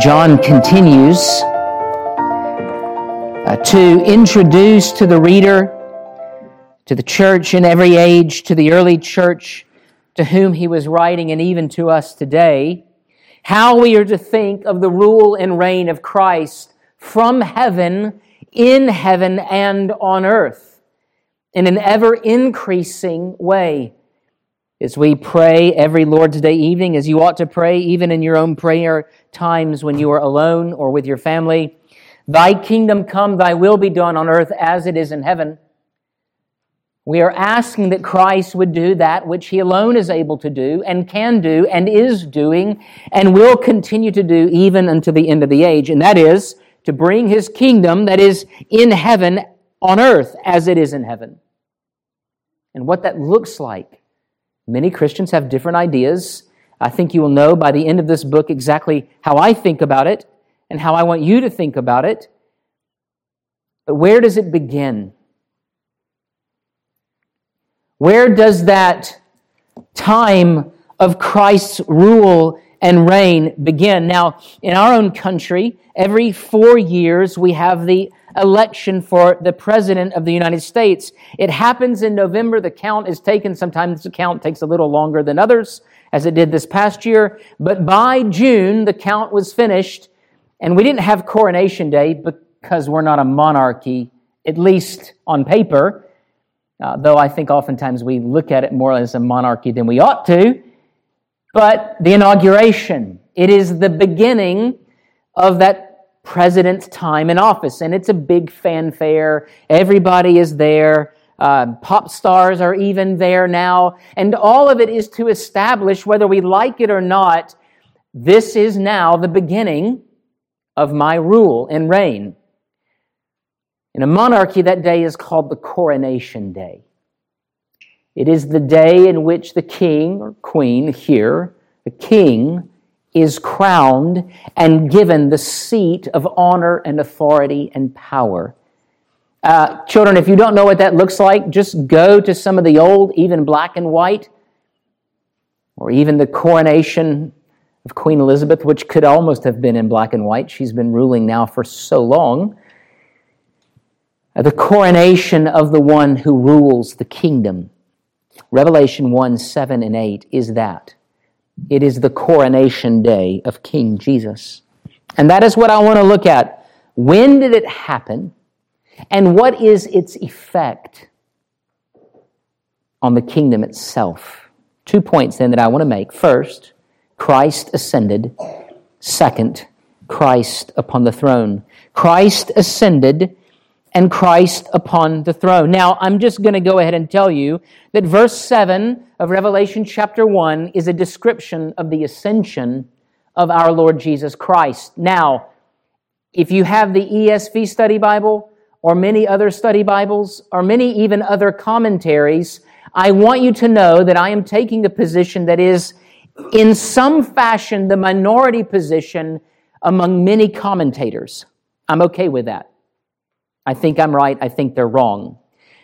John continues uh, to introduce to the reader, to the church in every age, to the early church to whom he was writing, and even to us today, how we are to think of the rule and reign of Christ from heaven, in heaven, and on earth in an ever increasing way. As we pray every Lord's Day evening, as you ought to pray, even in your own prayer times when you are alone or with your family, Thy kingdom come, Thy will be done on earth as it is in heaven. We are asking that Christ would do that which He alone is able to do and can do and is doing and will continue to do even until the end of the age. And that is to bring His kingdom that is in heaven on earth as it is in heaven. And what that looks like. Many Christians have different ideas. I think you will know by the end of this book exactly how I think about it and how I want you to think about it. But where does it begin? Where does that time of Christ's rule and reign begin? Now, in our own country, every four years we have the election for the President of the United States. It happens in November. The count is taken. Sometimes the count takes a little longer than others, as it did this past year. But by June, the count was finished. And we didn't have Coronation Day because we're not a monarchy, at least on paper. Uh, though I think oftentimes we look at it more as a monarchy than we ought to. But the inauguration, it is the beginning of that president's time in office, and it's a big fanfare. Everybody is there. Uh, pop stars are even there now, and all of it is to establish whether we like it or not. This is now the beginning of my rule and reign. In a monarchy, that day is called the coronation day. It is the day in which the king or queen here, the king, is crowned and given the seat of honor and authority and power. Uh, children, if you don't know what that looks like, just go to some of the old, even black and white, or even the coronation of Queen Elizabeth, which could almost have been in black and white. She's been ruling now for so long the coronation of the one who rules the kingdom. Revelation 1 7 and 8 is that. It is the coronation day of King Jesus. And that is what I want to look at. When did it happen? And what is its effect on the kingdom itself? Two points then that I want to make. First, Christ ascended. Second, Christ upon the throne. Christ ascended and Christ upon the throne. Now, I'm just going to go ahead and tell you that verse 7 of Revelation chapter 1 is a description of the ascension of our Lord Jesus Christ. Now, if you have the ESV study Bible or many other study Bibles or many even other commentaries, I want you to know that I am taking a position that is in some fashion the minority position among many commentators. I'm okay with that. I think I'm right, I think they're wrong.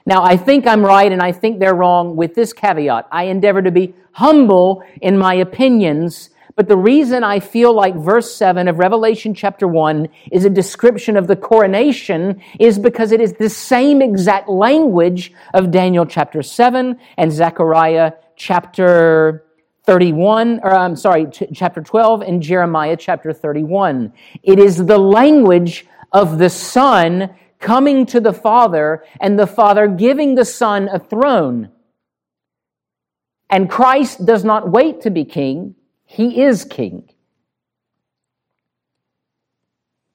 Now, I think I'm right and I think they're wrong with this caveat. I endeavor to be humble in my opinions, but the reason I feel like verse 7 of Revelation chapter 1 is a description of the coronation is because it is the same exact language of Daniel chapter 7 and Zechariah chapter 31, or I'm sorry, chapter 12 and Jeremiah chapter 31. It is the language of the Son coming to the Father and the Father giving the Son a throne. And Christ does not wait to be king, he is king.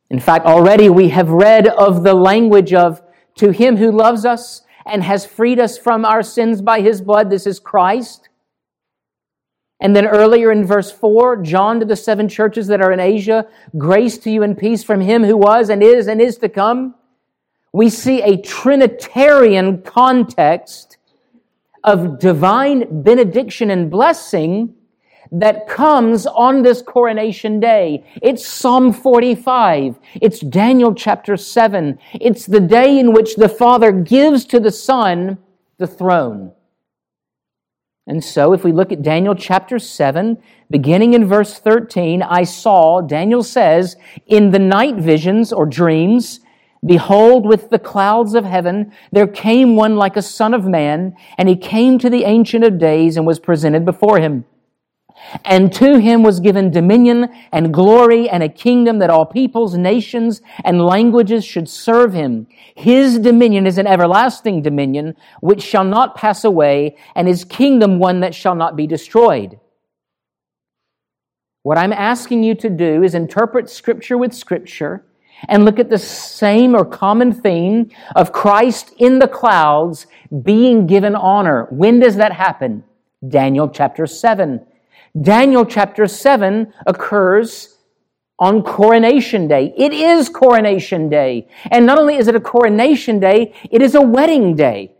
In fact, already we have read of the language of to him who loves us and has freed us from our sins by his blood. This is Christ. And then earlier in verse 4, John to the seven churches that are in Asia, grace to you and peace from him who was and is and is to come we see a Trinitarian context of divine benediction and blessing that comes on this coronation day. It's Psalm 45. It's Daniel chapter 7. It's the day in which the Father gives to the Son the throne. And so, if we look at Daniel chapter 7, beginning in verse 13, I saw, Daniel says, in the night visions or dreams, Behold, with the clouds of heaven, there came one like a son of man, and he came to the Ancient of Days and was presented before him. And to him was given dominion and glory and a kingdom that all peoples, nations, and languages should serve him. His dominion is an everlasting dominion which shall not pass away, and his kingdom one that shall not be destroyed. What I'm asking you to do is interpret scripture with scripture and look at the same or common theme of Christ in the clouds being given honor. When does that happen? Daniel chapter 7. Daniel chapter 7 occurs on coronation day. It is coronation day. And not only is it a coronation day, it is a wedding day.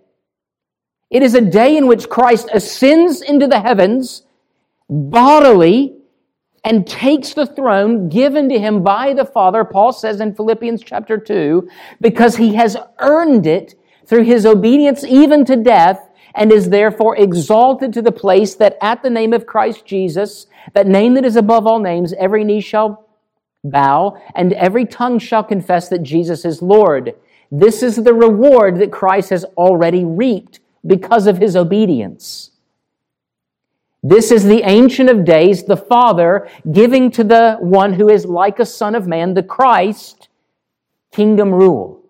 It is a day in which Christ ascends into the heavens bodily and takes the throne given to him by the Father, Paul says in Philippians chapter 2, because he has earned it through his obedience even to death and is therefore exalted to the place that at the name of Christ Jesus, that name that is above all names, every knee shall bow and every tongue shall confess that Jesus is Lord. This is the reward that Christ has already reaped because of his obedience. This is the Ancient of Days, the Father, giving to the one who is like a Son of Man, the Christ, kingdom rule.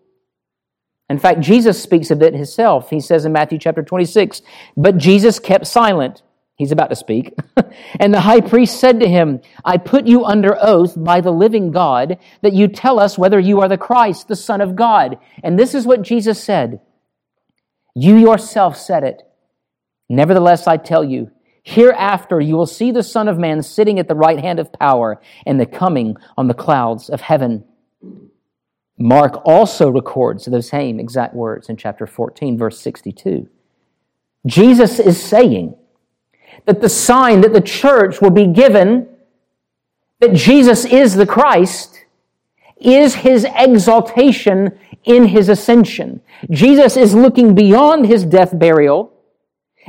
In fact, Jesus speaks of it himself. He says in Matthew chapter 26, But Jesus kept silent. He's about to speak. and the high priest said to him, I put you under oath by the living God that you tell us whether you are the Christ, the Son of God. And this is what Jesus said. You yourself said it. Nevertheless, I tell you, hereafter you will see the Son of Man sitting at the right hand of power and the coming on the clouds of heaven. Mark also records those same exact words in chapter 14, verse 62. Jesus is saying that the sign that the church will be given that Jesus is the Christ is his exaltation in his ascension. Jesus is looking beyond his death, burial,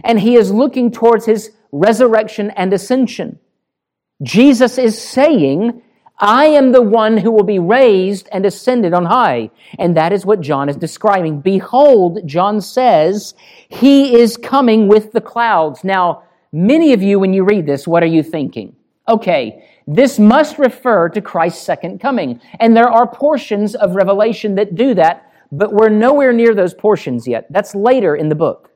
and he is looking towards his resurrection and ascension. Jesus is saying I am the one who will be raised and ascended on high. And that is what John is describing. Behold, John says, he is coming with the clouds. Now, many of you, when you read this, what are you thinking? Okay, this must refer to Christ's second coming. And there are portions of Revelation that do that, but we're nowhere near those portions yet. That's later in the book.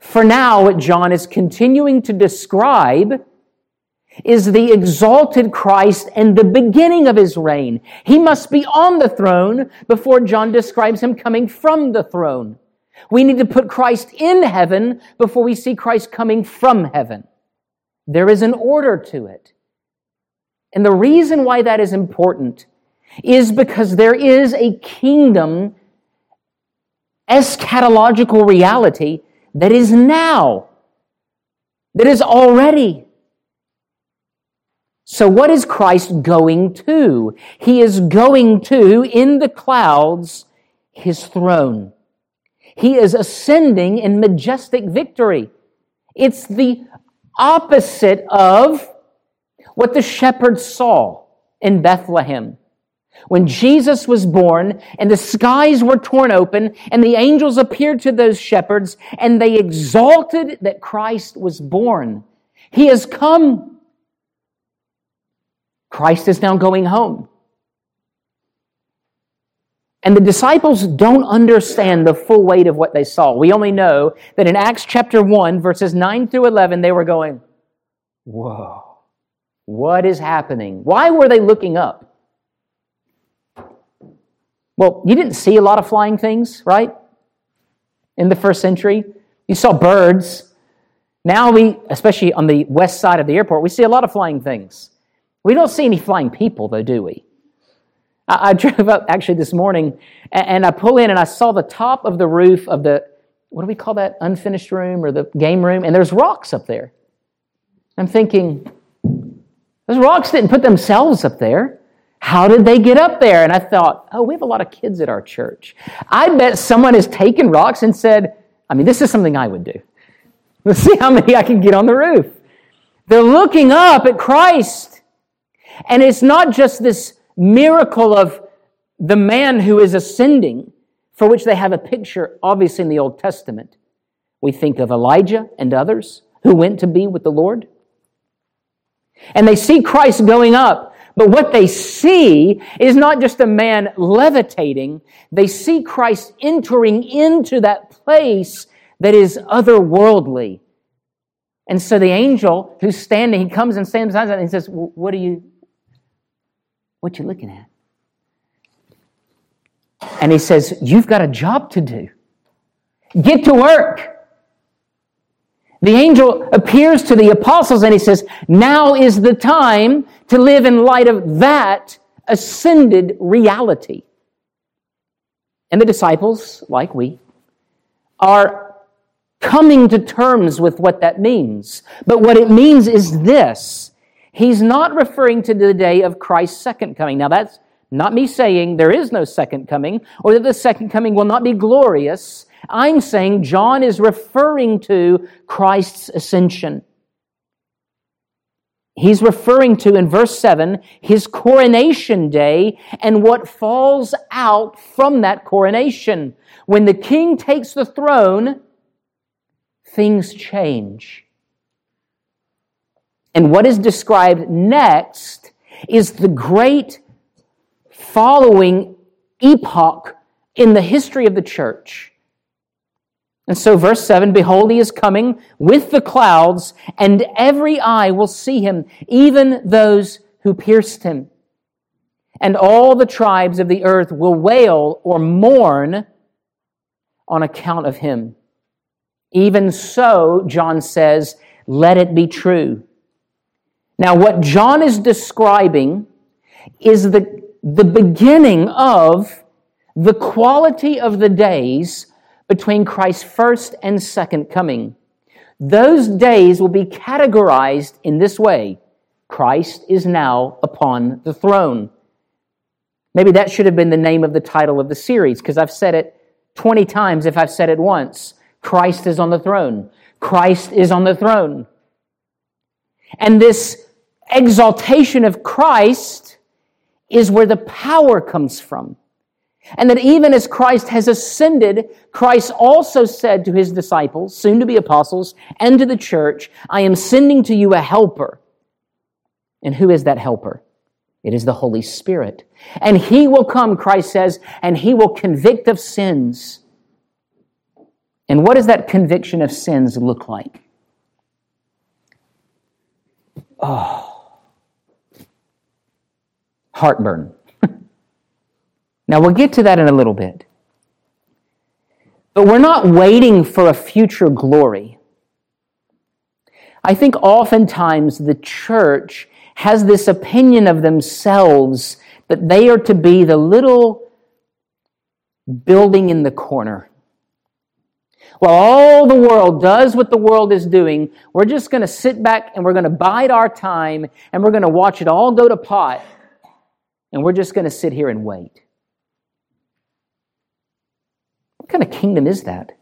For now, what John is continuing to describe is the exalted Christ and the beginning of his reign. He must be on the throne before John describes him coming from the throne. We need to put Christ in heaven before we see Christ coming from heaven. There is an order to it. And the reason why that is important is because there is a kingdom eschatological reality that is now, that is already so, what is Christ going to? He is going to, in the clouds, his throne. He is ascending in majestic victory. It's the opposite of what the shepherds saw in Bethlehem. When Jesus was born and the skies were torn open and the angels appeared to those shepherds and they exalted that Christ was born. He has come Christ is now going home. And the disciples don't understand the full weight of what they saw. We only know that in Acts chapter 1, verses 9 through 11, they were going, Whoa, what is happening? Why were they looking up? Well, you didn't see a lot of flying things, right? In the first century. You saw birds. Now we, especially on the west side of the airport, we see a lot of flying things. We don't see any flying people, though, do we? I, I drove up actually this morning and, and I pull in and I saw the top of the roof of the, what do we call that, unfinished room or the game room? And there's rocks up there. I'm thinking, those rocks didn't put themselves up there. How did they get up there? And I thought, oh, we have a lot of kids at our church. I bet someone has taken rocks and said, I mean, this is something I would do. Let's see how many I can get on the roof. They're looking up at Christ. And it's not just this miracle of the man who is ascending, for which they have a picture, obviously, in the Old Testament. We think of Elijah and others who went to be with the Lord. And they see Christ going up. But what they see is not just a man levitating. They see Christ entering into that place that is otherworldly. And so the angel who's standing, he comes and stands beside and he says, What are you, what you looking at? And he says, You've got a job to do. Get to work. The angel appears to the apostles and he says, Now is the time to live in light of that ascended reality. And the disciples, like we, are coming to terms with what that means. But what it means is this He's not referring to the day of Christ's second coming. Now, that's not me saying there is no second coming or that the second coming will not be glorious. I'm saying John is referring to Christ's ascension. He's referring to, in verse 7, his coronation day and what falls out from that coronation. When the king takes the throne, things change. And what is described next is the great following epoch in the history of the church. And so, verse 7 Behold, he is coming with the clouds, and every eye will see him, even those who pierced him. And all the tribes of the earth will wail or mourn on account of him. Even so, John says, let it be true. Now, what John is describing is the, the beginning of the quality of the days between Christ's first and second coming. Those days will be categorized in this way Christ is now upon the throne. Maybe that should have been the name of the title of the series, because I've said it 20 times if I've said it once. Christ is on the throne. Christ is on the throne. And this exaltation of Christ is where the power comes from. And that even as Christ has ascended, Christ also said to his disciples, soon to be apostles, and to the church, I am sending to you a helper. And who is that helper? It is the Holy Spirit. And he will come, Christ says, and he will convict of sins. And what does that conviction of sins look like? Oh, heartburn. Now, we'll get to that in a little bit. But we're not waiting for a future glory. I think oftentimes the church has this opinion of themselves that they are to be the little building in the corner. While all the world does what the world is doing, we're just going to sit back and we're going to bide our time and we're going to watch it all go to pot and we're just going to sit here and wait. What kind of kingdom is that?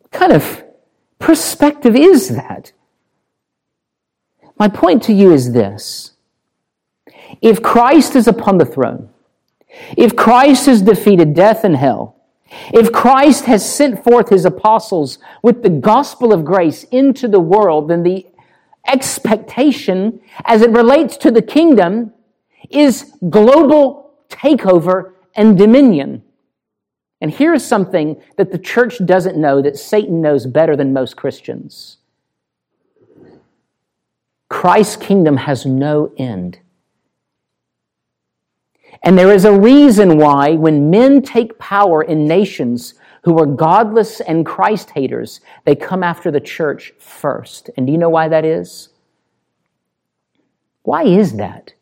What kind of perspective is that? My point to you is this. If Christ is upon the throne, if Christ has defeated death and hell, if Christ has sent forth his apostles with the gospel of grace into the world, then the expectation as it relates to the kingdom is global takeover and dominion. And here's something that the church doesn't know that Satan knows better than most Christians Christ's kingdom has no end. And there is a reason why, when men take power in nations who are godless and Christ haters, they come after the church first. And do you know why that is? Why is that?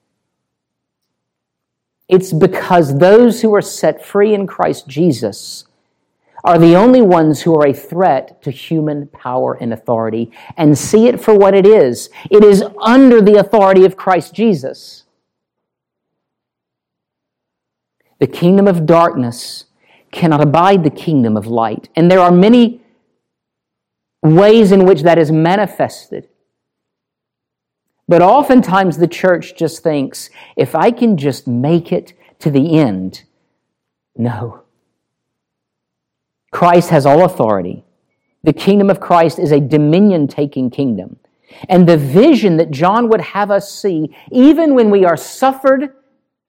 It's because those who are set free in Christ Jesus are the only ones who are a threat to human power and authority and see it for what it is. It is under the authority of Christ Jesus. The kingdom of darkness cannot abide the kingdom of light. And there are many ways in which that is manifested. But oftentimes the church just thinks, if I can just make it to the end, no. Christ has all authority. The kingdom of Christ is a dominion taking kingdom. And the vision that John would have us see, even when we are suffered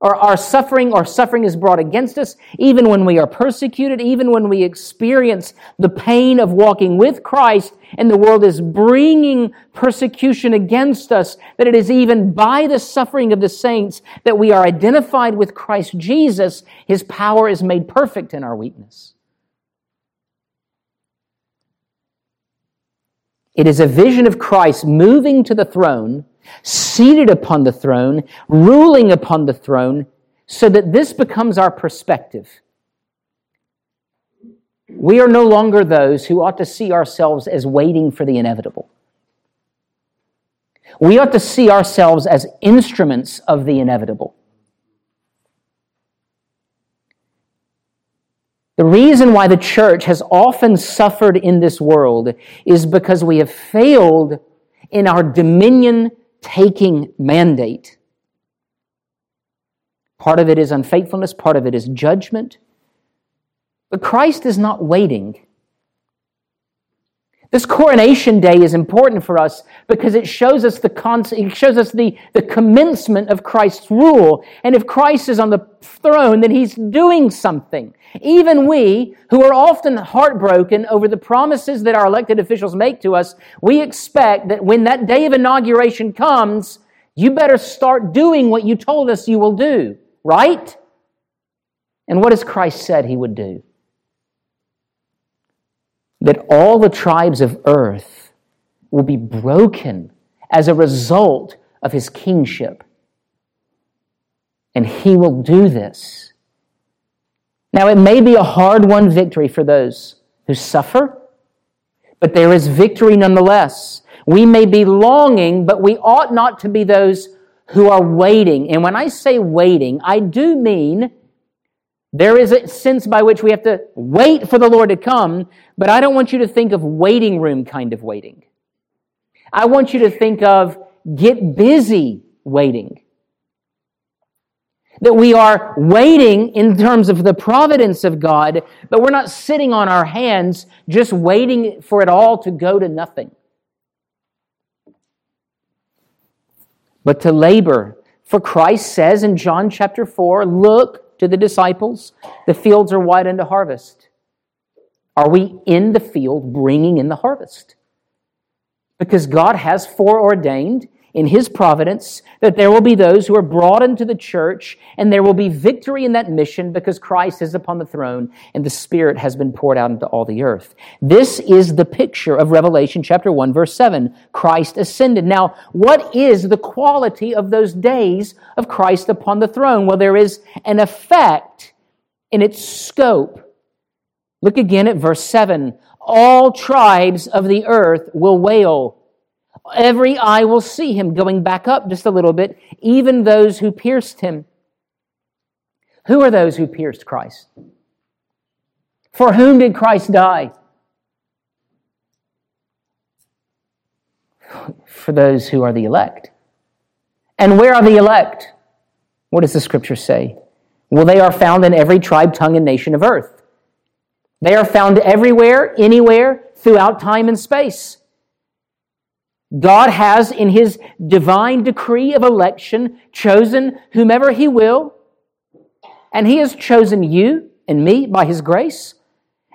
or our suffering or suffering is brought against us, even when we are persecuted, even when we experience the pain of walking with Christ and the world is bringing persecution against us, that it is even by the suffering of the saints that we are identified with Christ Jesus, his power is made perfect in our weakness. It is a vision of Christ moving to the throne seated upon the throne, ruling upon the throne, so that this becomes our perspective. We are no longer those who ought to see ourselves as waiting for the inevitable. We ought to see ourselves as instruments of the inevitable. The reason why the church has often suffered in this world is because we have failed in our dominion taking mandate. Part of it is unfaithfulness, part of it is judgment. But Christ is not waiting. This coronation day is important for us because it shows us the con- it shows us the, the commencement of Christ's rule. And if Christ is on the throne, then he's doing something. Even we, who are often heartbroken over the promises that our elected officials make to us, we expect that when that day of inauguration comes, you better start doing what you told us you will do, right? And what has Christ said he would do? That all the tribes of earth will be broken as a result of his kingship. And he will do this. Now, it may be a hard won victory for those who suffer, but there is victory nonetheless. We may be longing, but we ought not to be those who are waiting. And when I say waiting, I do mean there is a sense by which we have to wait for the Lord to come, but I don't want you to think of waiting room kind of waiting. I want you to think of get busy waiting. That we are waiting in terms of the providence of God, but we're not sitting on our hands just waiting for it all to go to nothing. But to labor. For Christ says in John chapter 4, look, to the disciples, The fields are wide unto harvest. Are we in the field bringing in the harvest? Because God has foreordained in his providence that there will be those who are brought into the church and there will be victory in that mission because Christ is upon the throne and the Spirit has been poured out into all the earth. This is the picture of Revelation chapter 1 verse 7. Christ ascended. Now, what is the quality of those days of Christ upon the throne? Well, there is an effect in its scope. Look again at verse 7. All tribes of the earth will wail Every eye will see him going back up just a little bit, even those who pierced him. Who are those who pierced Christ? For whom did Christ die? For those who are the elect. And where are the elect? What does the scripture say? Well, they are found in every tribe, tongue, and nation of earth. They are found everywhere, anywhere, throughout time and space. God has, in his divine decree of election, chosen whomever he will, and he has chosen you and me by his grace.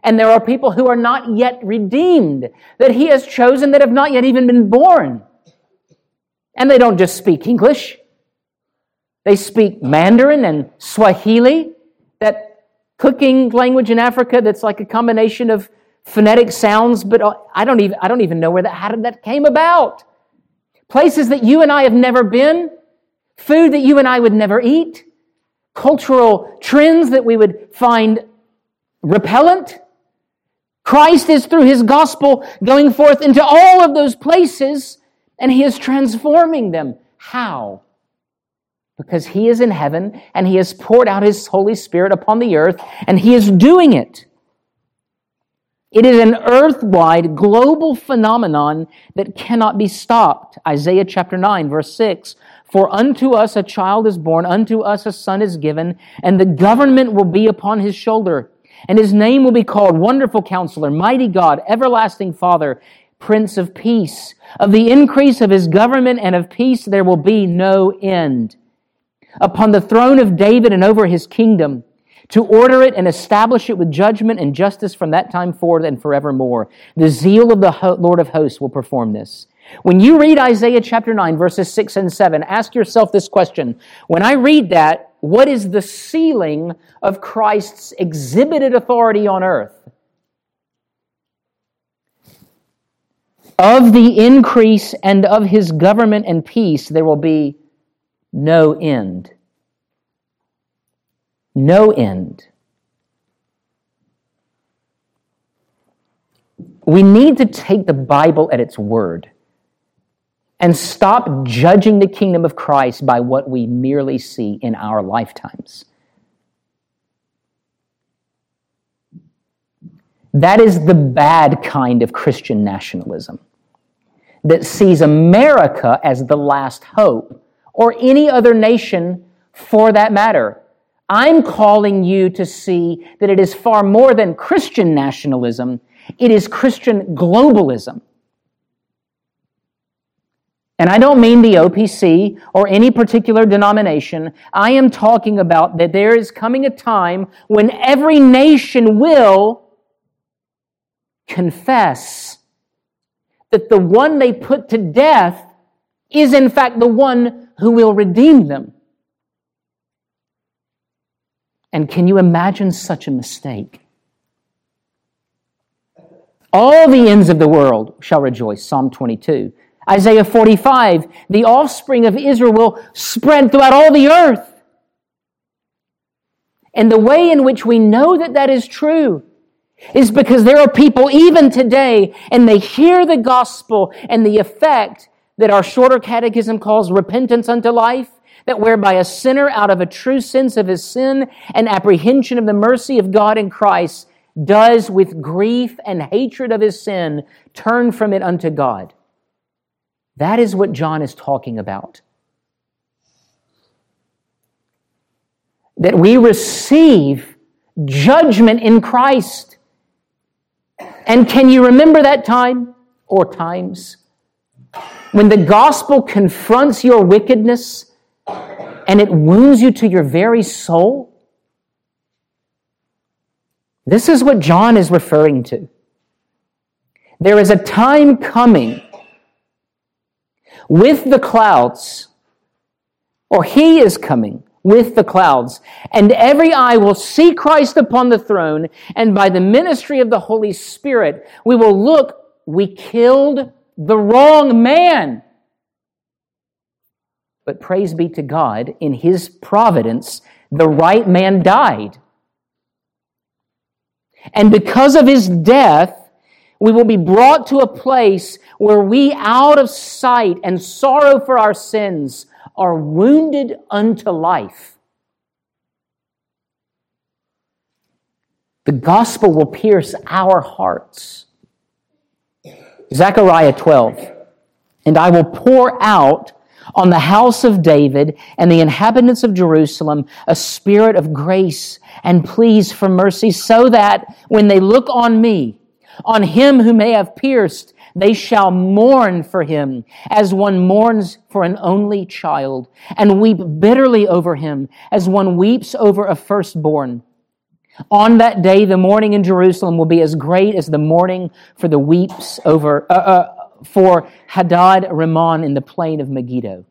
And there are people who are not yet redeemed, that he has chosen that have not yet even been born. And they don't just speak English, they speak Mandarin and Swahili, that cooking language in Africa that's like a combination of phonetic sounds, but I don't even, I don't even know where that, how did that came about. Places that you and I have never been, food that you and I would never eat, cultural trends that we would find repellent. Christ is through his gospel going forth into all of those places and he is transforming them. How? because he is in heaven and he has poured out his Holy Spirit upon the earth and he is doing it. It is an earth-wide global phenomenon that cannot be stopped. Isaiah chapter 9 verse 6. For unto us a child is born, unto us a son is given, and the government will be upon his shoulder. And his name will be called Wonderful Counselor, Mighty God, Everlasting Father, Prince of Peace. Of the increase of his government and of peace there will be no end upon the throne of David and over his kingdom, to order it and establish it with judgment and justice from that time forward and forevermore. The zeal of the Lord of hosts will perform this. When you read Isaiah chapter 9, verses 6 and 7, ask yourself this question. When I read that, what is the ceiling of Christ's exhibited authority on earth? Of the increase and of his government and peace, there will be no end. No end. We need to take the Bible at its word and stop judging the kingdom of Christ by what we merely see in our lifetimes. That is the bad kind of Christian nationalism that sees America as the last hope or any other nation for that matter. I'm calling you to see that it is far more than Christian nationalism, it is Christian globalism. And I don't mean the OPC or any particular denomination. I am talking about that there is coming a time when every nation will confess that the one they put to death is in fact the one who will redeem them. And can you imagine such a mistake? All the ends of the world shall rejoice. Psalm 22. Isaiah 45. The offspring of Israel will spread throughout all the earth. And the way in which we know that that is true is because there are people even today and they hear the gospel and the effect that our shorter catechism calls repentance unto life, that whereby a sinner out of a true sense of his sin and apprehension of the mercy of God in Christ does with grief and hatred of his sin turn from it unto God. That is what John is talking about. That we receive judgment in Christ. And can you remember that time or times? When the gospel confronts your wickedness and it wounds you to your very soul, this is what John is referring to. There is a time coming with the clouds, or he is coming with the clouds, and every eye will see Christ upon the throne, and by the ministry of the Holy Spirit, we will look, we killed the wrong man. But praise be to God, in his providence, the right man died. And because of his death, we will be brought to a place where we, out of sight and sorrow for our sins, are wounded unto life. The gospel will pierce our hearts Zechariah 12. And I will pour out on the house of David and the inhabitants of Jerusalem a spirit of grace and pleas for mercy, so that when they look on me, on him whom they have pierced, they shall mourn for him as one mourns for an only child, and weep bitterly over him as one weeps over a firstborn. On that day, the mourning in Jerusalem will be as great as the mourning for the weeps over, uh, uh, for Hadad Rimmon in the plain of Megiddo.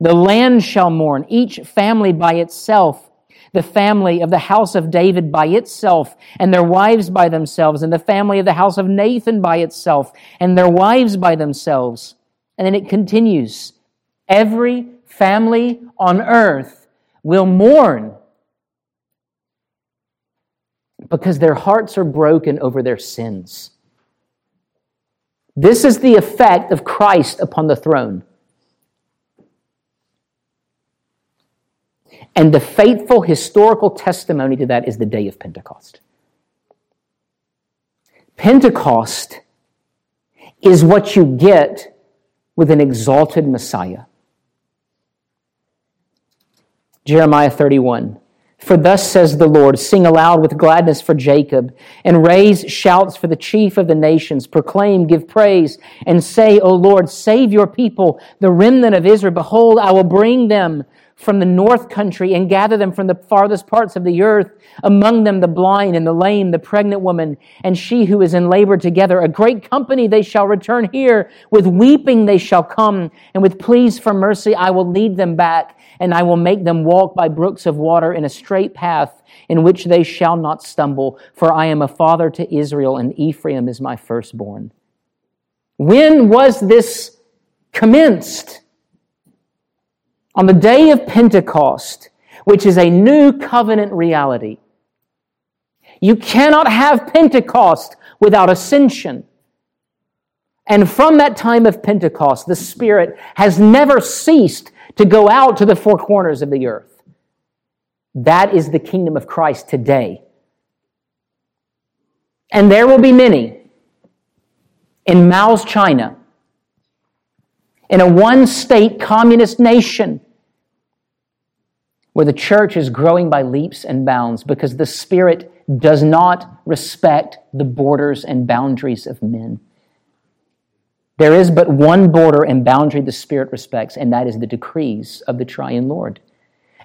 The land shall mourn, each family by itself, the family of the house of David by itself, and their wives by themselves, and the family of the house of Nathan by itself, and their wives by themselves. And then it continues. Every family on earth will mourn because their hearts are broken over their sins. This is the effect of Christ upon the throne. And the faithful historical testimony to that is the day of Pentecost. Pentecost is what you get with an exalted Messiah. Jeremiah 31. For thus says the Lord, sing aloud with gladness for Jacob, and raise shouts for the chief of the nations. Proclaim, give praise, and say, O Lord, save your people, the remnant of Israel. Behold, I will bring them from the north country and gather them from the farthest parts of the earth, among them the blind and the lame, the pregnant woman, and she who is in labor together. A great company they shall return here. With weeping they shall come, and with pleas for mercy I will lead them back, and I will make them walk by brooks of water in a straight path in which they shall not stumble. For I am a father to Israel, and Ephraim is my firstborn. When was this commenced? on the day of Pentecost, which is a new covenant reality. You cannot have Pentecost without ascension. And from that time of Pentecost, the Spirit has never ceased to go out to the four corners of the earth. That is the kingdom of Christ today. And there will be many in Mao's China in a one state communist nation where the church is growing by leaps and bounds because the Spirit does not respect the borders and boundaries of men. There is but one border and boundary the Spirit respects, and that is the decrees of the Triune Lord.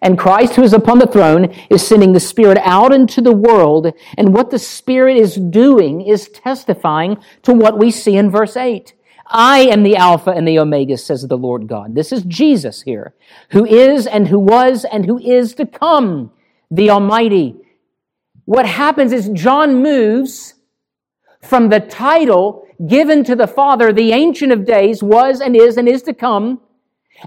And Christ, who is upon the throne, is sending the Spirit out into the world, and what the Spirit is doing is testifying to what we see in verse 8. I am the Alpha and the Omega, says the Lord God. This is Jesus here, who is and who was and who is to come, the Almighty. What happens is John moves from the title given to the Father, the Ancient of Days, was and is and is to come.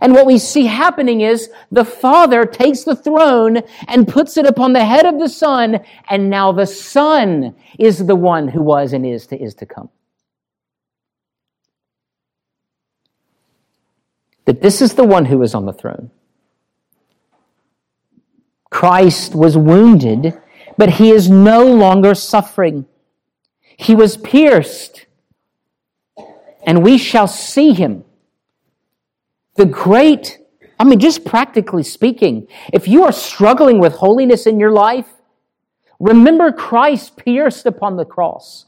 And what we see happening is the Father takes the throne and puts it upon the head of the Son, and now the Son is the one who was and is to is to come. that this is the one who is on the throne. Christ was wounded, but he is no longer suffering. He was pierced, and we shall see him. The great, I mean, just practically speaking, if you are struggling with holiness in your life, remember Christ pierced upon the cross.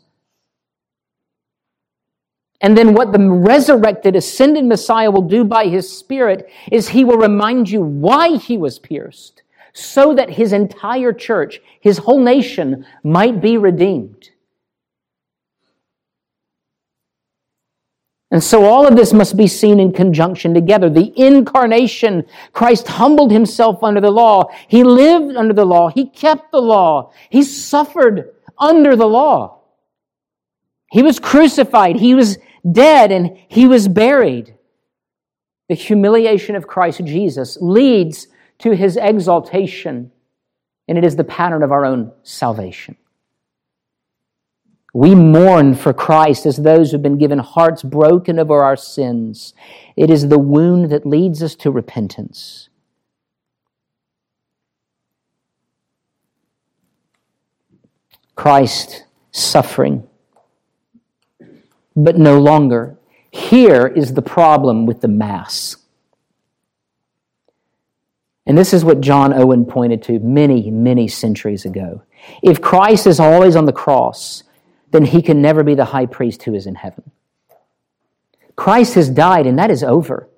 And then what the resurrected, ascended Messiah will do by his Spirit is he will remind you why he was pierced, so that his entire church, his whole nation, might be redeemed. And so all of this must be seen in conjunction together. The incarnation, Christ humbled himself under the law. He lived under the law. He kept the law. He suffered under the law. He was crucified. He was dead and he was buried. The humiliation of Christ Jesus leads to his exaltation, and it is the pattern of our own salvation. We mourn for Christ as those who have been given hearts broken over our sins. It is the wound that leads us to repentance. Christ suffering but no longer. Here is the problem with the Mass. And this is what John Owen pointed to many, many centuries ago. If Christ is always on the cross, then he can never be the high priest who is in heaven. Christ has died, and that is over.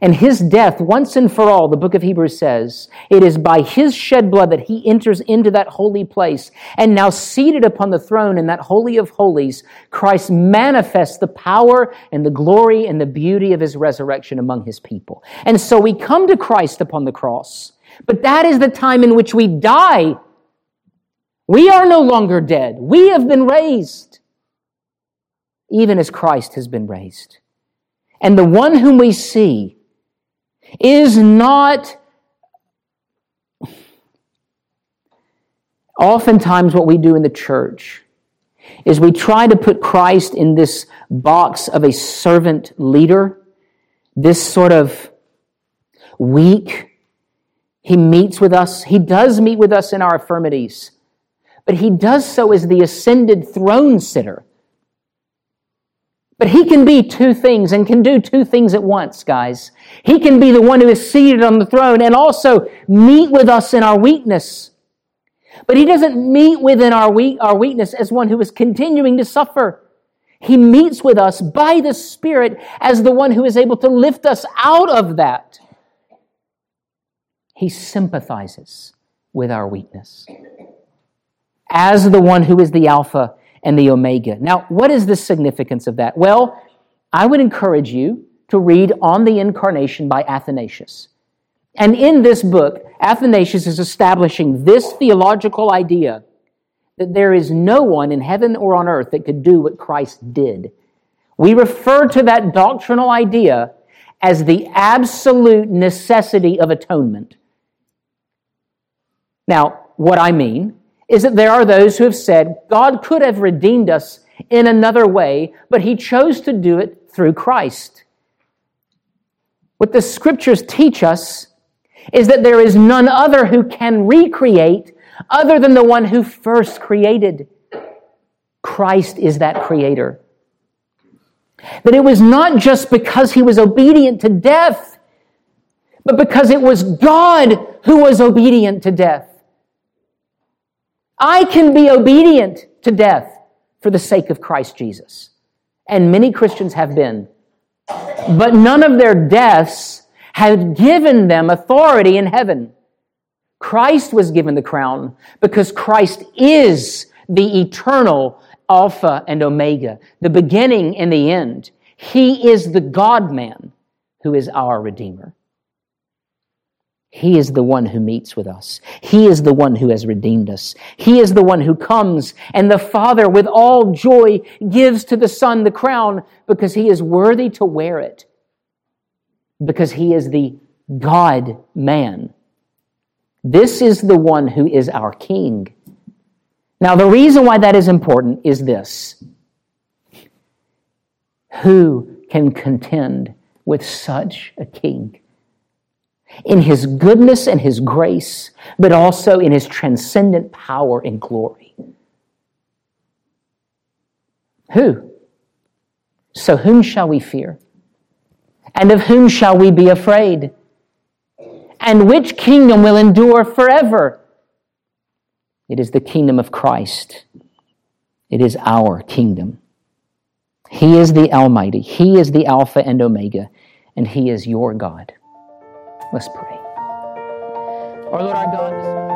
And his death, once and for all, the book of Hebrews says, it is by his shed blood that he enters into that holy place. And now, seated upon the throne in that Holy of Holies, Christ manifests the power and the glory and the beauty of his resurrection among his people. And so we come to Christ upon the cross. But that is the time in which we die. We are no longer dead. We have been raised, even as Christ has been raised. And the one whom we see is not oftentimes what we do in the church is we try to put Christ in this box of a servant leader, this sort of weak, He meets with us. He does meet with us in our infirmities. But he does so as the ascended throne sitter. But he can be two things and can do two things at once, guys. He can be the one who is seated on the throne and also meet with us in our weakness. But he doesn't meet within our, weak, our weakness as one who is continuing to suffer. He meets with us by the Spirit as the one who is able to lift us out of that. He sympathizes with our weakness as the one who is the Alpha and the Omega. Now, what is the significance of that? Well, I would encourage you to read On the Incarnation by Athanasius. And in this book, Athanasius is establishing this theological idea that there is no one in heaven or on earth that could do what Christ did. We refer to that doctrinal idea as the absolute necessity of atonement. Now, what I mean is that there are those who have said God could have redeemed us in another way, but he chose to do it through Christ. What the scriptures teach us is that there is none other who can recreate other than the one who first created. Christ is that creator. That it was not just because he was obedient to death, but because it was God who was obedient to death. I can be obedient to death for the sake of Christ Jesus. And many Christians have been. But none of their deaths have given them authority in heaven. Christ was given the crown because Christ is the eternal Alpha and Omega, the beginning and the end. He is the God man who is our Redeemer. He is the one who meets with us. He is the one who has redeemed us. He is the one who comes, and the Father, with all joy, gives to the Son the crown because he is worthy to wear it, because he is the God man this is the one who is our king. Now, the reason why that is important is this Who can contend with such a king? In his goodness and his grace, but also in his transcendent power and glory. Who? So, whom shall we fear? And of whom shall we be afraid? And which kingdom will endure forever? It is the kingdom of Christ. It is our kingdom. He is the Almighty. He is the Alpha and Omega, and He is your God. Let's pray. Our Lord our God,